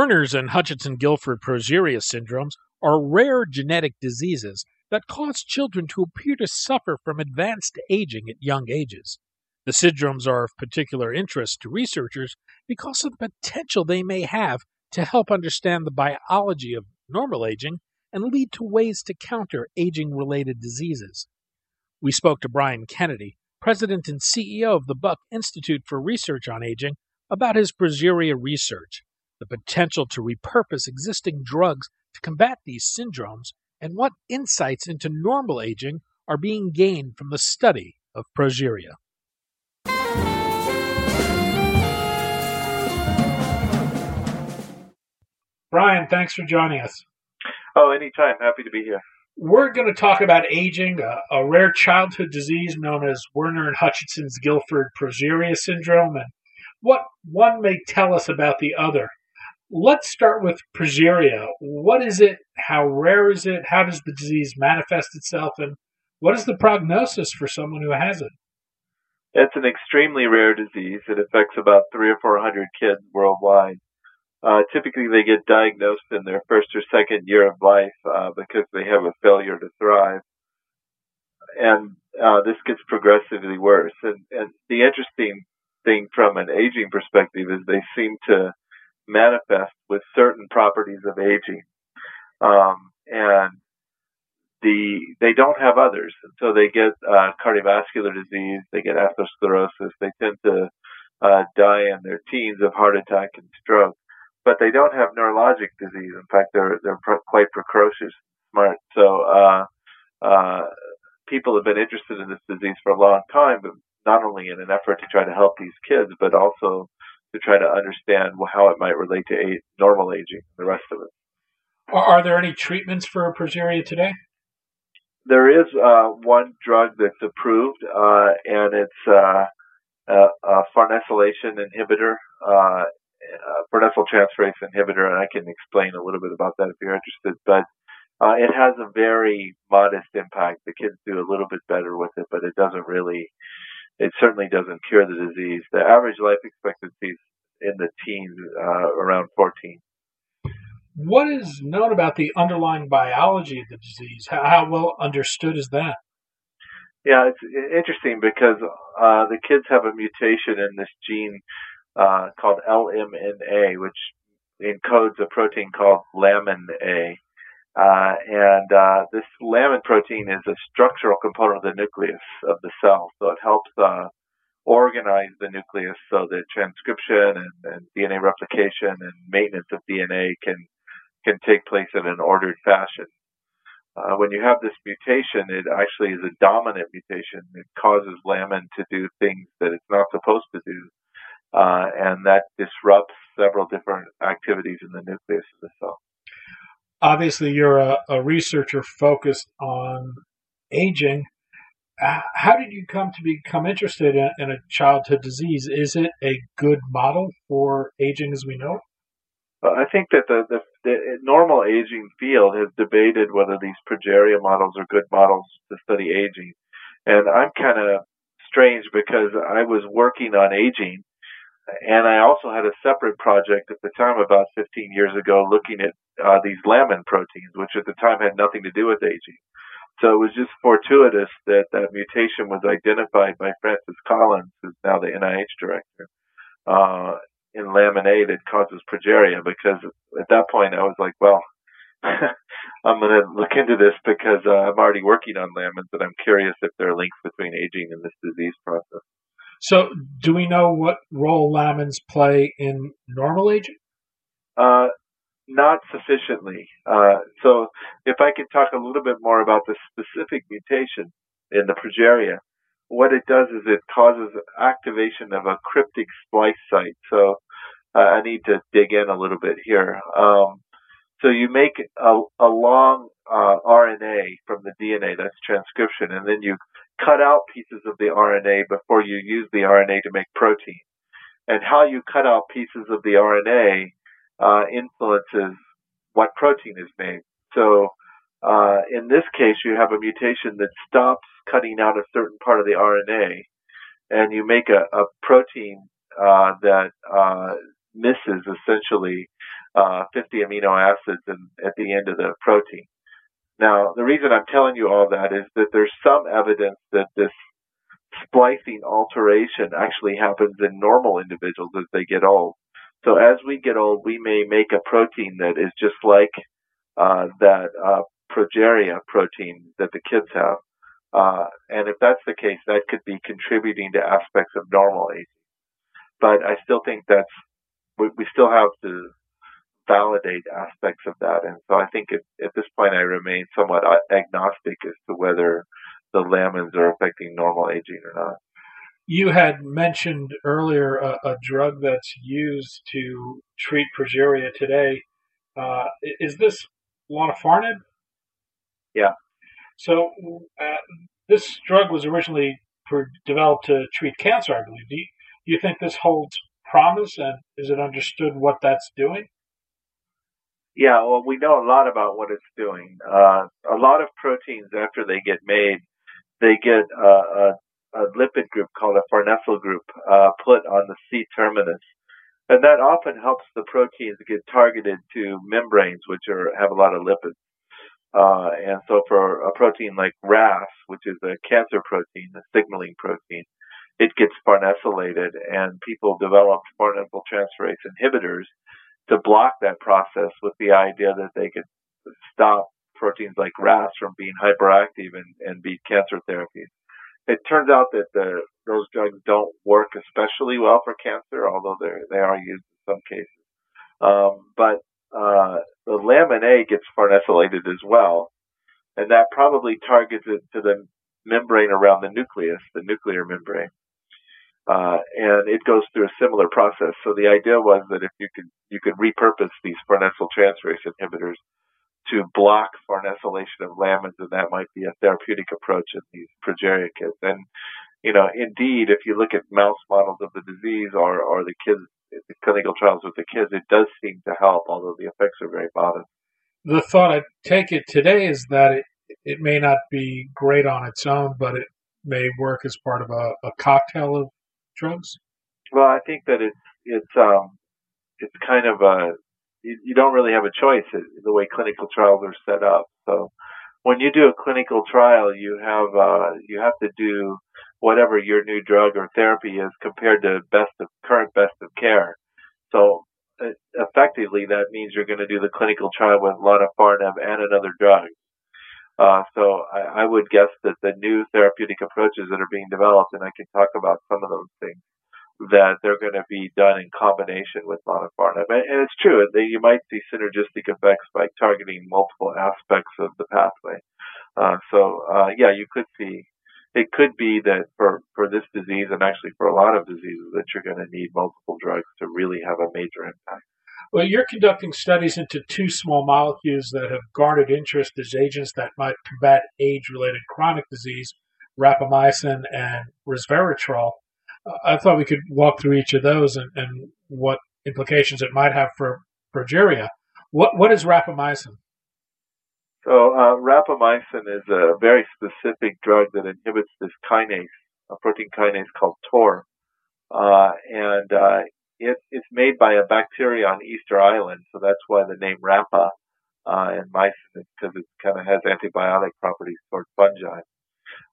Werner's and Hutchinson Gilford progeria syndromes are rare genetic diseases that cause children to appear to suffer from advanced aging at young ages. The syndromes are of particular interest to researchers because of the potential they may have to help understand the biology of normal aging and lead to ways to counter aging related diseases. We spoke to Brian Kennedy, president and CEO of the Buck Institute for Research on Aging, about his progeria research the potential to repurpose existing drugs to combat these syndromes, and what insights into normal aging are being gained from the study of progeria. Brian, thanks for joining us. Oh, anytime. Happy to be here. We're going to talk about aging, a, a rare childhood disease known as Werner and Hutchinson's Gilford progeria syndrome, and what one may tell us about the other. Let's start with progeria. What is it? How rare is it? How does the disease manifest itself? And what is the prognosis for someone who has it? It's an extremely rare disease. It affects about three or four hundred kids worldwide. Uh, typically, they get diagnosed in their first or second year of life uh, because they have a failure to thrive, and uh, this gets progressively worse. And, and the interesting thing from an aging perspective is they seem to manifest with certain properties of aging. Um, and the they don't have others, so they get uh, cardiovascular disease, they get atherosclerosis, they tend to uh, die in their teens of heart attack and stroke, but they don't have neurologic disease. In fact, they're they're pro- quite precocious, smart. So uh, uh, people have been interested in this disease for a long time, but not only in an effort to try to help these kids, but also to try to understand how it might relate to a, normal aging, the rest of it. Are there any treatments for progeria today? There is uh, one drug that's approved, uh, and it's uh, a, a farnesylation inhibitor, uh, farnesyl transferase inhibitor, and I can explain a little bit about that if you're interested. But uh, it has a very modest impact. The kids do a little bit better with it, but it doesn't really it certainly doesn't cure the disease. The average life expectancy is in the teens, uh, around 14. What is known about the underlying biology of the disease? How, how well understood is that? Yeah, it's interesting because uh, the kids have a mutation in this gene uh, called LMNA, which encodes a protein called lamin A. Uh, and uh, this lamin protein is a structural component of the nucleus of the cell, so it helps uh, organize the nucleus so that transcription and, and, DNA replication and maintenance of DNA can can take place in an ordered fashion. Uh, when you have this mutation, it actually is a dominant mutation. It causes lamin to do things that it's not supposed to do, uh, and that disrupts several different activities in the nucleus of the cell obviously you're a, a researcher focused on aging. How did you come to become interested in, in, a childhood disease? Is it a good model for aging as we know it? Well, I think that the, the, the normal aging field has debated whether these progeria models are good models to study aging. And I'm kind of strange because I was working on aging and I also had a separate project at the time, about 15 years ago, looking at uh, these lamin proteins, which at the time had nothing to do with aging. So it was just fortuitous that that mutation was identified by Francis Collins, who's now the NIH director, uh, in lamin A that causes progeria. Because at that point I was like, well, I'm going to look into this because uh, I'm already working on lamins, and I'm curious if there are links between aging and this disease process. So, do we know what role lamins play in normal aging? Uh, not sufficiently. Uh, so, if I could talk a little bit more about the specific mutation in the progeria, what it does is it causes activation of a cryptic splice site. So, uh, I need to dig in a little bit here. Um, so you make a, a long uh, RNA from the DNA, that's transcription, and then you cut out pieces of the RNA before you use the RNA to make protein. And how you cut out pieces of the RNA uh, influences what protein is made. So uh, in this case, you have a mutation that stops cutting out a certain part of the RNA, and you make a, a protein uh, that uh, misses essentially uh, 50 amino acids in, at the end of the protein. Now, the reason I'm telling you all that is that there's some evidence that this splicing alteration actually happens in normal individuals as they get old. So as we get old, we may make a protein that is just like uh, that uh, progeria protein that the kids have. Uh, and if that's the case, that could be contributing to aspects of normal aging. But I still think that's we, we still have to validate aspects of that. And so I think at, at this point I remain somewhat agnostic as to whether the lamins are affecting normal aging or not. You had mentioned earlier a, a drug that's used to treat progeria today. Uh, is this lonafarnib? Yeah. So uh, this drug was originally developed to treat cancer, I believe. Do you, do you think this holds promise, and is it understood what that's doing? Yeah, well, we know a lot about what it's doing. Uh, a lot of proteins, after they get made, they get uh, a, a lipid group called a farnesyl group uh, put on the C terminus. And that often helps the proteins get targeted to membranes, which are have a lot of lipids. Uh, and so for a protein like RAS, which is a cancer protein, a signaling protein, it gets farnesylated and people developed farnesyltransferase inhibitors to block that process with the idea that they could stop proteins like RAS from being hyperactive and, and beat cancer therapies. It turns out that the, those drugs don't work especially well for cancer, although they are used in some cases. Um, but uh, the lamin A gets farnesylated as well, and that probably targets it to the membrane around the nucleus, the nuclear membrane. Uh, and it goes through a similar process. So the idea was that if you could you could repurpose these farnesyltransferase inhibitors to block farnesylation of lamins, and that might be a therapeutic approach in these progeria kids. And you know, indeed, if you look at mouse models of the disease or or the kids, the clinical trials with the kids, it does seem to help, although the effects are very modest. The thought I take it today is that it it may not be great on its own, but it may work as part of a, a cocktail of drugs? Well, I think that it's it's um it's kind of a you, you don't really have a choice the way clinical trials are set up. So when you do a clinical trial, you have uh, you have to do whatever your new drug or therapy is compared to best of current best of care. So uh, effectively, that means you're going to do the clinical trial with lonafarnib and another drug. Uh, so I, I would guess that the new therapeutic approaches that are being developed, and I can talk about some of those things, that they're going to be done in combination with lonafarnib. And, and it's true that you might see synergistic effects by targeting multiple aspects of the pathway. Uh, so uh, yeah, you could see it could be that for, for this disease and actually for a lot of diseases that you're going to need multiple drugs to really have a major impact. Well, you're conducting studies into two small molecules that have garnered interest as agents that might combat age-related chronic disease, rapamycin and resveratrol. Uh, I thought we could walk through each of those and, and what implications it might have for progeria. What what is rapamycin? So uh, rapamycin is a very specific drug that inhibits this kinase, a protein kinase called TOR, uh, and uh, it, it's made by a bacteria on Easter Island, so that's why the name Rapa uh, and mice because it kind of has antibiotic properties towards fungi.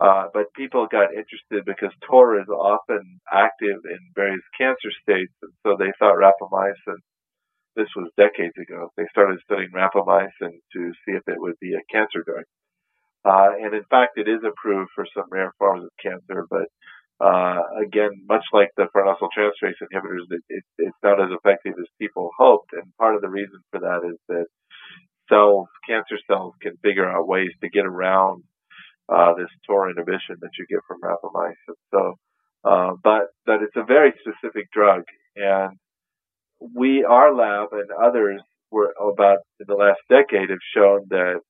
Uh, but people got interested because TOR is often active in various cancer states, and so they thought rapamycin. This was decades ago. They started studying rapamycin to see if it would be a cancer drug. Uh, and in fact, it is approved for some rare forms of cancer, but uh, again, much like the farnesyl transferase inhibitors, it, it, it's not as effective as people hoped. And part of the reason for that is that cells, cancer cells, can figure out ways to get around uh, this TOR inhibition that you get from rapamycin. So, uh, but but it's a very specific drug, and we, our lab, and others were about in the last decade have shown that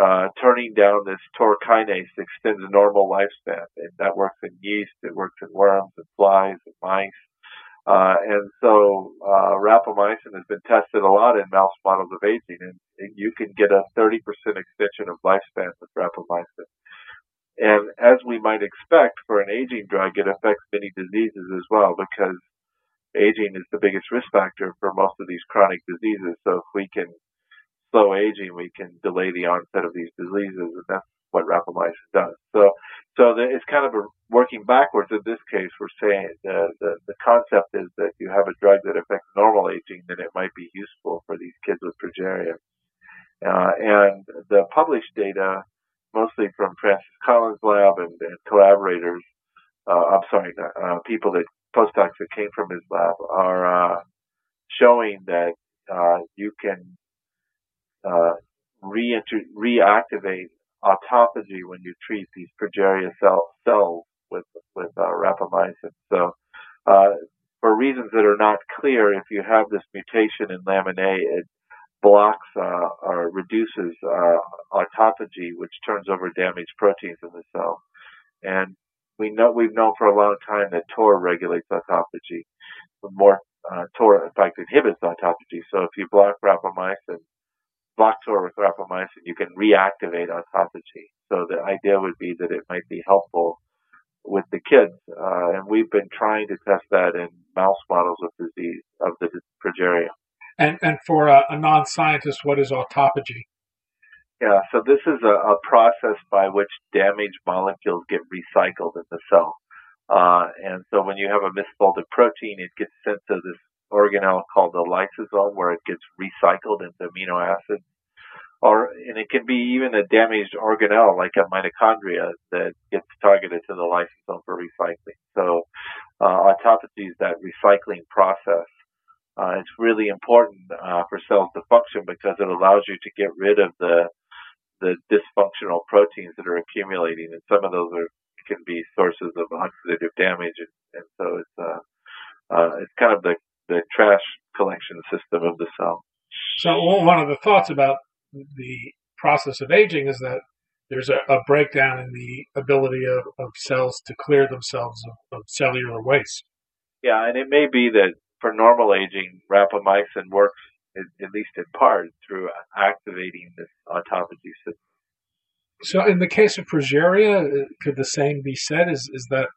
uh, turning down this TOR kinase extends a normal lifespan. And that works in yeast, it works in worms and flies and mice. Uh, and so uh, rapamycin has been tested a lot in mouse models of aging, and you can get a 30% extension of lifespan with rapamycin. And as we might expect for an aging drug, it affects many diseases as well because aging is the biggest risk factor for most of these chronic diseases. So if we can slow aging, we can delay the onset of these diseases, and that's what rapamycin does. So, so the, it's kind of a working backwards. In this case, we're saying the, the the concept is that you have a drug that affects normal aging, then it might be useful for these kids with progeria. Uh, and the published data, mostly from Francis Collins' lab and, and collaborators, uh, I'm sorry, uh, people that postdocs that came from his lab, are uh, showing that uh, you can uh, reactivate autophagy when you treat these progeria cell, cells with with uh, rapamycin. So, uh, for reasons that are not clear, if you have this mutation in lamin A, it blocks uh, or reduces uh, autophagy, which turns over damaged proteins in the cell. And we know we've known for a long time that TOR regulates autophagy. More uh, TOR, in fact, inhibits autophagy. So if you block rapamycin, with rapamycin, you can reactivate autophagy. So the idea would be that it might be helpful with the kids, uh, and we've been trying to test that in mouse models of disease of the progeria. And and for a, a non-scientist, what is autophagy? Yeah, so this is a, a, process by which damaged molecules get recycled in the cell. Uh, and so when you have a misfolded protein, it gets sent to this organelle called the lysosome where it gets recycled into amino acids. Or, and it can be even a damaged organelle like a mitochondria that gets targeted to the lysosome for recycling. So, uh, autophagy is that recycling process. Uh, it's really important uh, for cells to function because it allows you to get rid of the the dysfunctional proteins that are accumulating, and some of those are can be sources of oxidative damage, and, and so it's uh, uh, it's kind of the the trash collection system of the cell. So one of the thoughts about the process of aging is that there's a, a breakdown in the ability of, of cells to clear themselves of, of, cellular waste. Yeah, and it may be that for normal aging, rapamycin works at least in part through activating this autophagy system. So, in the case of progeria, could the same be said? Is is that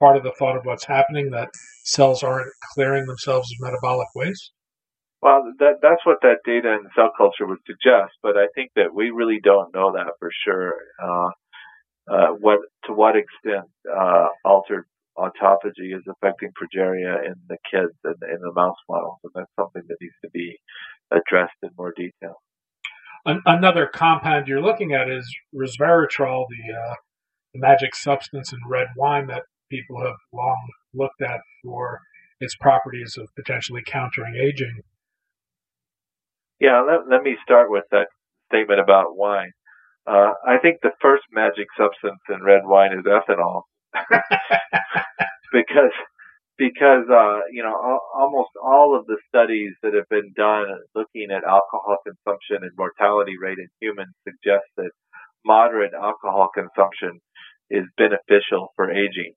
part of the thought of what's happening that cells aren't clearing themselves of metabolic waste? Well, that that's what that data in cell culture would suggest, but I think that we really don't know that for sure. Uh, uh, what to what extent uh, altered autophagy is affecting progeria in the kids and in the mouse models, and that's something that needs to be addressed in more detail. An- another compound you're looking at is resveratrol, the, uh, the magic substance in red wine that people have long looked at for its properties of potentially countering aging. Yeah, let, let me start with that statement about wine. Uh, I think the first magic substance in red wine is ethanol. because because uh, you know al- almost all of the studies that have been done looking at alcohol consumption and mortality rate in humans suggest that moderate alcohol consumption is beneficial for aging.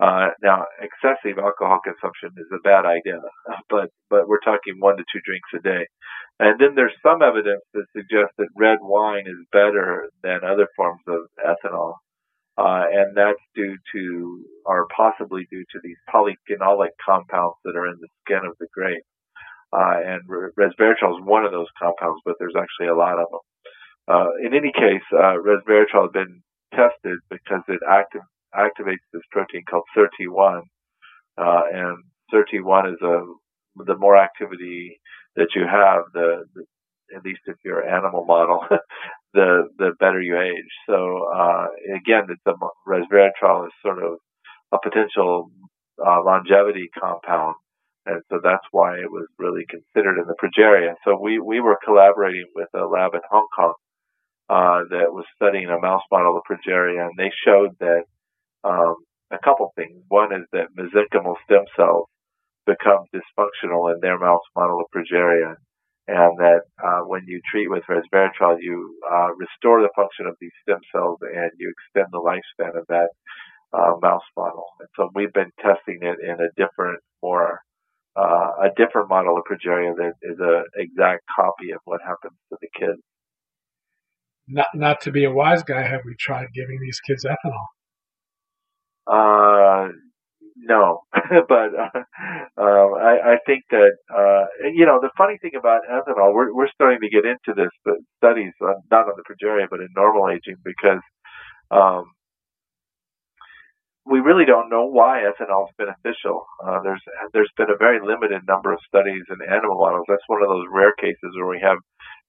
Uh, now, excessive alcohol consumption is a bad idea, but but we're talking one to two drinks a day. And then there's some evidence that suggests that red wine is better than other forms of ethanol, uh, and that's due to, or possibly due to these polyphenolic compounds that are in the skin of the grape. Uh, and resveratrol is one of those compounds, but there's actually a lot of them. Uh, in any case, uh, resveratrol has been tested because it active, activates this protein called SIRT1, uh, and SIRT1 is a the more activity that you have, the, the at least if you're an animal model, the the better you age. So uh, again, the resveratrol is sort of a potential uh, longevity compound, and so that's why it was really considered in the progeria. So we we were collaborating with a lab in Hong Kong uh, that was studying a mouse model of progeria, and they showed that um, a couple things. One is that mesenchymal stem cells become dysfunctional in their mouse model of progeria, and that uh, when you treat with resveratrol, you uh, restore the function of these stem cells and you extend the lifespan of that uh, mouse model. And so we've been testing it in a different, more uh, a different model of progeria that is an exact copy of what happens to the kids. Not, not to be a wise guy, have we tried giving these kids ethanol? Uh, no, but uh, uh, I, I think that uh, you know the funny thing about ethanol, we're we're starting to get into this, but studies on, not on the progeria, but in normal aging, because um, we really don't know why ethanol is beneficial. Uh, there's there's been a very limited number of studies in animal models. That's one of those rare cases where we have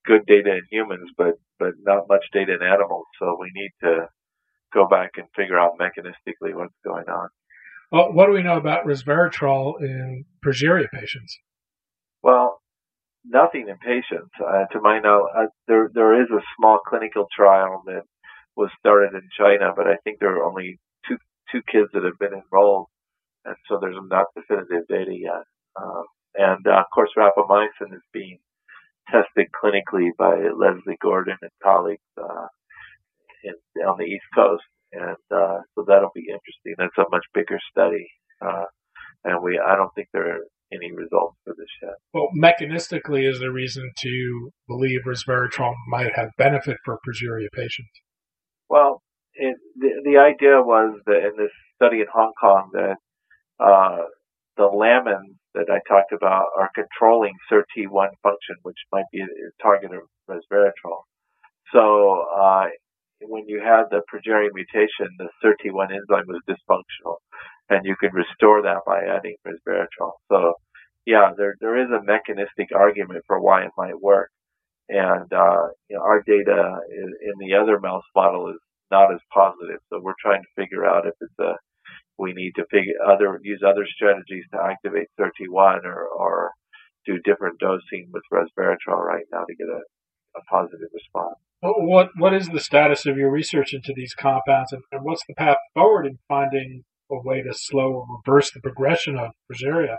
good data in humans, but but not much data in animals. So we need to go back and figure out mechanistically what's going on. Well, what do we know about resveratrol in progeria patients? Well, nothing in patients. Uh, to my knowledge, uh, there there is a small clinical trial that was started in China, but I think there are only two two kids that have been enrolled, and so there's not definitive data yet. Um, and uh, of course, rapamycin is being tested clinically by Leslie Gordon and colleagues uh, in, on the East Coast and uh, so that'll be interesting. It's a much bigger study, uh, and we I don't think there are any results for this yet. Well, mechanistically, is there reason to believe resveratrol might have benefit for progeria patients? Well, it, the the idea was that in this study in Hong Kong that uh, the lamins that I talked about are controlling SIRT1 function, which might be a target of resveratrol. So uh, when you had the progeria mutation, the SIRT1 enzyme was dysfunctional, and you can restore that by adding resveratrol. So, yeah, there there is a mechanistic argument for why it might work, and uh, you know, our data in, in the other mouse model is not as positive. So we're trying to figure out if it's a we need to figure other use other strategies to activate SIRT1 or or do different dosing with resveratrol right now to get a, a positive response. What what is the status of your research into these compounds, and, and what's the path forward in finding a way to slow or reverse the progression of progeria?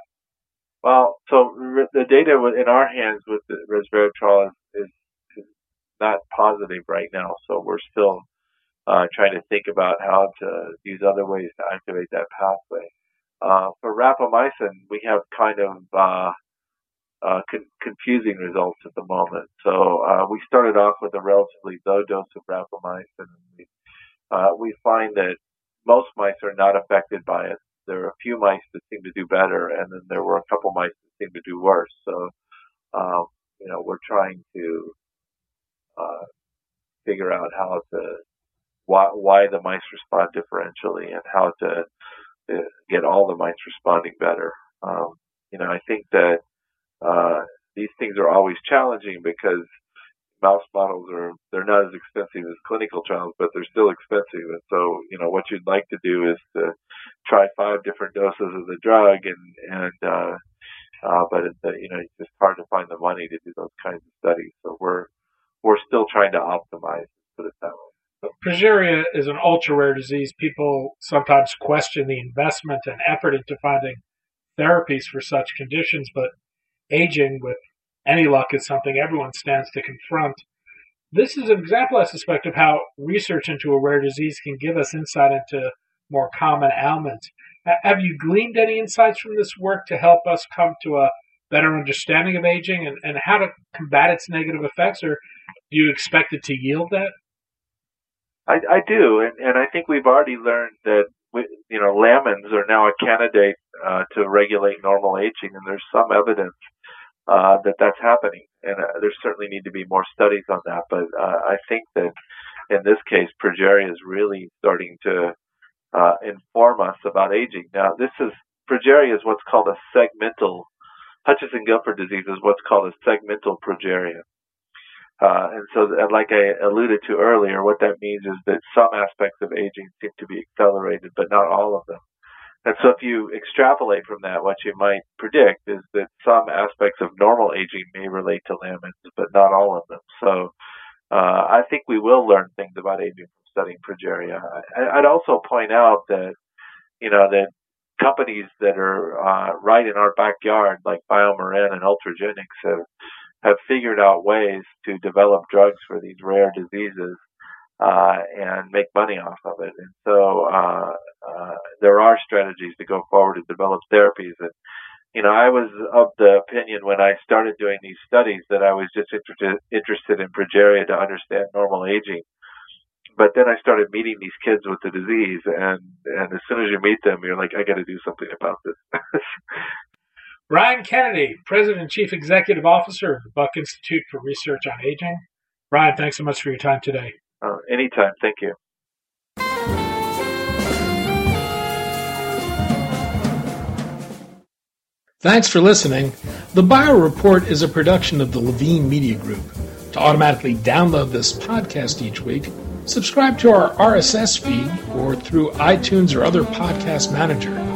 Well, so the data in our hands with the resveratrol is, is, is not positive right now. So we're still uh, trying to think about how to use other ways to activate that pathway. Uh, for rapamycin, we have kind of uh, uh, con- confusing results at the moment. So uh, we started off with a relatively low dose of rapamycin. And we, uh, we find that most mice are not affected by it. There are a few mice that seem to do better, and then there were a couple mice that seem to do worse. So, um, you know, we're trying to uh, figure out how to why, why the mice respond differentially and how to uh, get all the mice responding better. Um, you know, I think that uh, these things are always challenging because mouse models are they're not as expensive as clinical trials, but they're still expensive. And so, you know, what you'd like to do is to try five different doses of the drug, and and uh, uh, but it's uh, you know it's just hard to find the money to do those kinds of studies. So we're we're still trying to optimize. Put it that way. Progeria is an ultra rare disease. People sometimes question the investment and effort into finding therapies for such conditions, but aging with any luck is something everyone stands to confront. This is an example, I suspect, of how research into a rare disease can give us insight into more common ailments. Have you gleaned any insights from this work to help us come to a better understanding of aging and, and how to combat its negative effects, or do you expect it to yield that? I, I do, and, and I think we've already learned that you know lamins are now a candidate uh, to regulate normal aging, and there's some evidence uh, that that's happening. And uh, there certainly need to be more studies on that. But uh, I think that in this case, progeria is really starting to uh, inform us about aging. Now, this is progeria is what's called a segmental Hutchinson-Gilford disease is what's called a segmental progeria. Uh, and so, like I alluded to earlier, what that means is that some aspects of aging seem to be accelerated, but not all of them. And so, if you extrapolate from that, what you might predict is that some aspects of normal aging may relate to lamins, but not all of them. So, uh, I think we will learn things about aging from studying progeria. I, I'd also point out that, you know, that companies that are uh, right in our backyard, like BioMarin and Ultragenyx, have have figured out ways to develop drugs for these rare diseases uh, and make money off of it. And so uh, uh, there are strategies to go forward to develop therapies. And you know, I was of the opinion when I started doing these studies that I was just interested interested in progeria to understand normal aging. But then I started meeting these kids with the disease, and and as soon as you meet them, you're like, I got to do something about this. Brian Kennedy, President and Chief Executive Officer of the Buck Institute for Research on Aging. Brian, thanks so much for your time today. Uh, anytime. Thank you. Thanks for listening. The Bio Report is a production of the Levine Media Group. To automatically download this podcast each week, subscribe to our RSS feed or through iTunes or other podcast manager.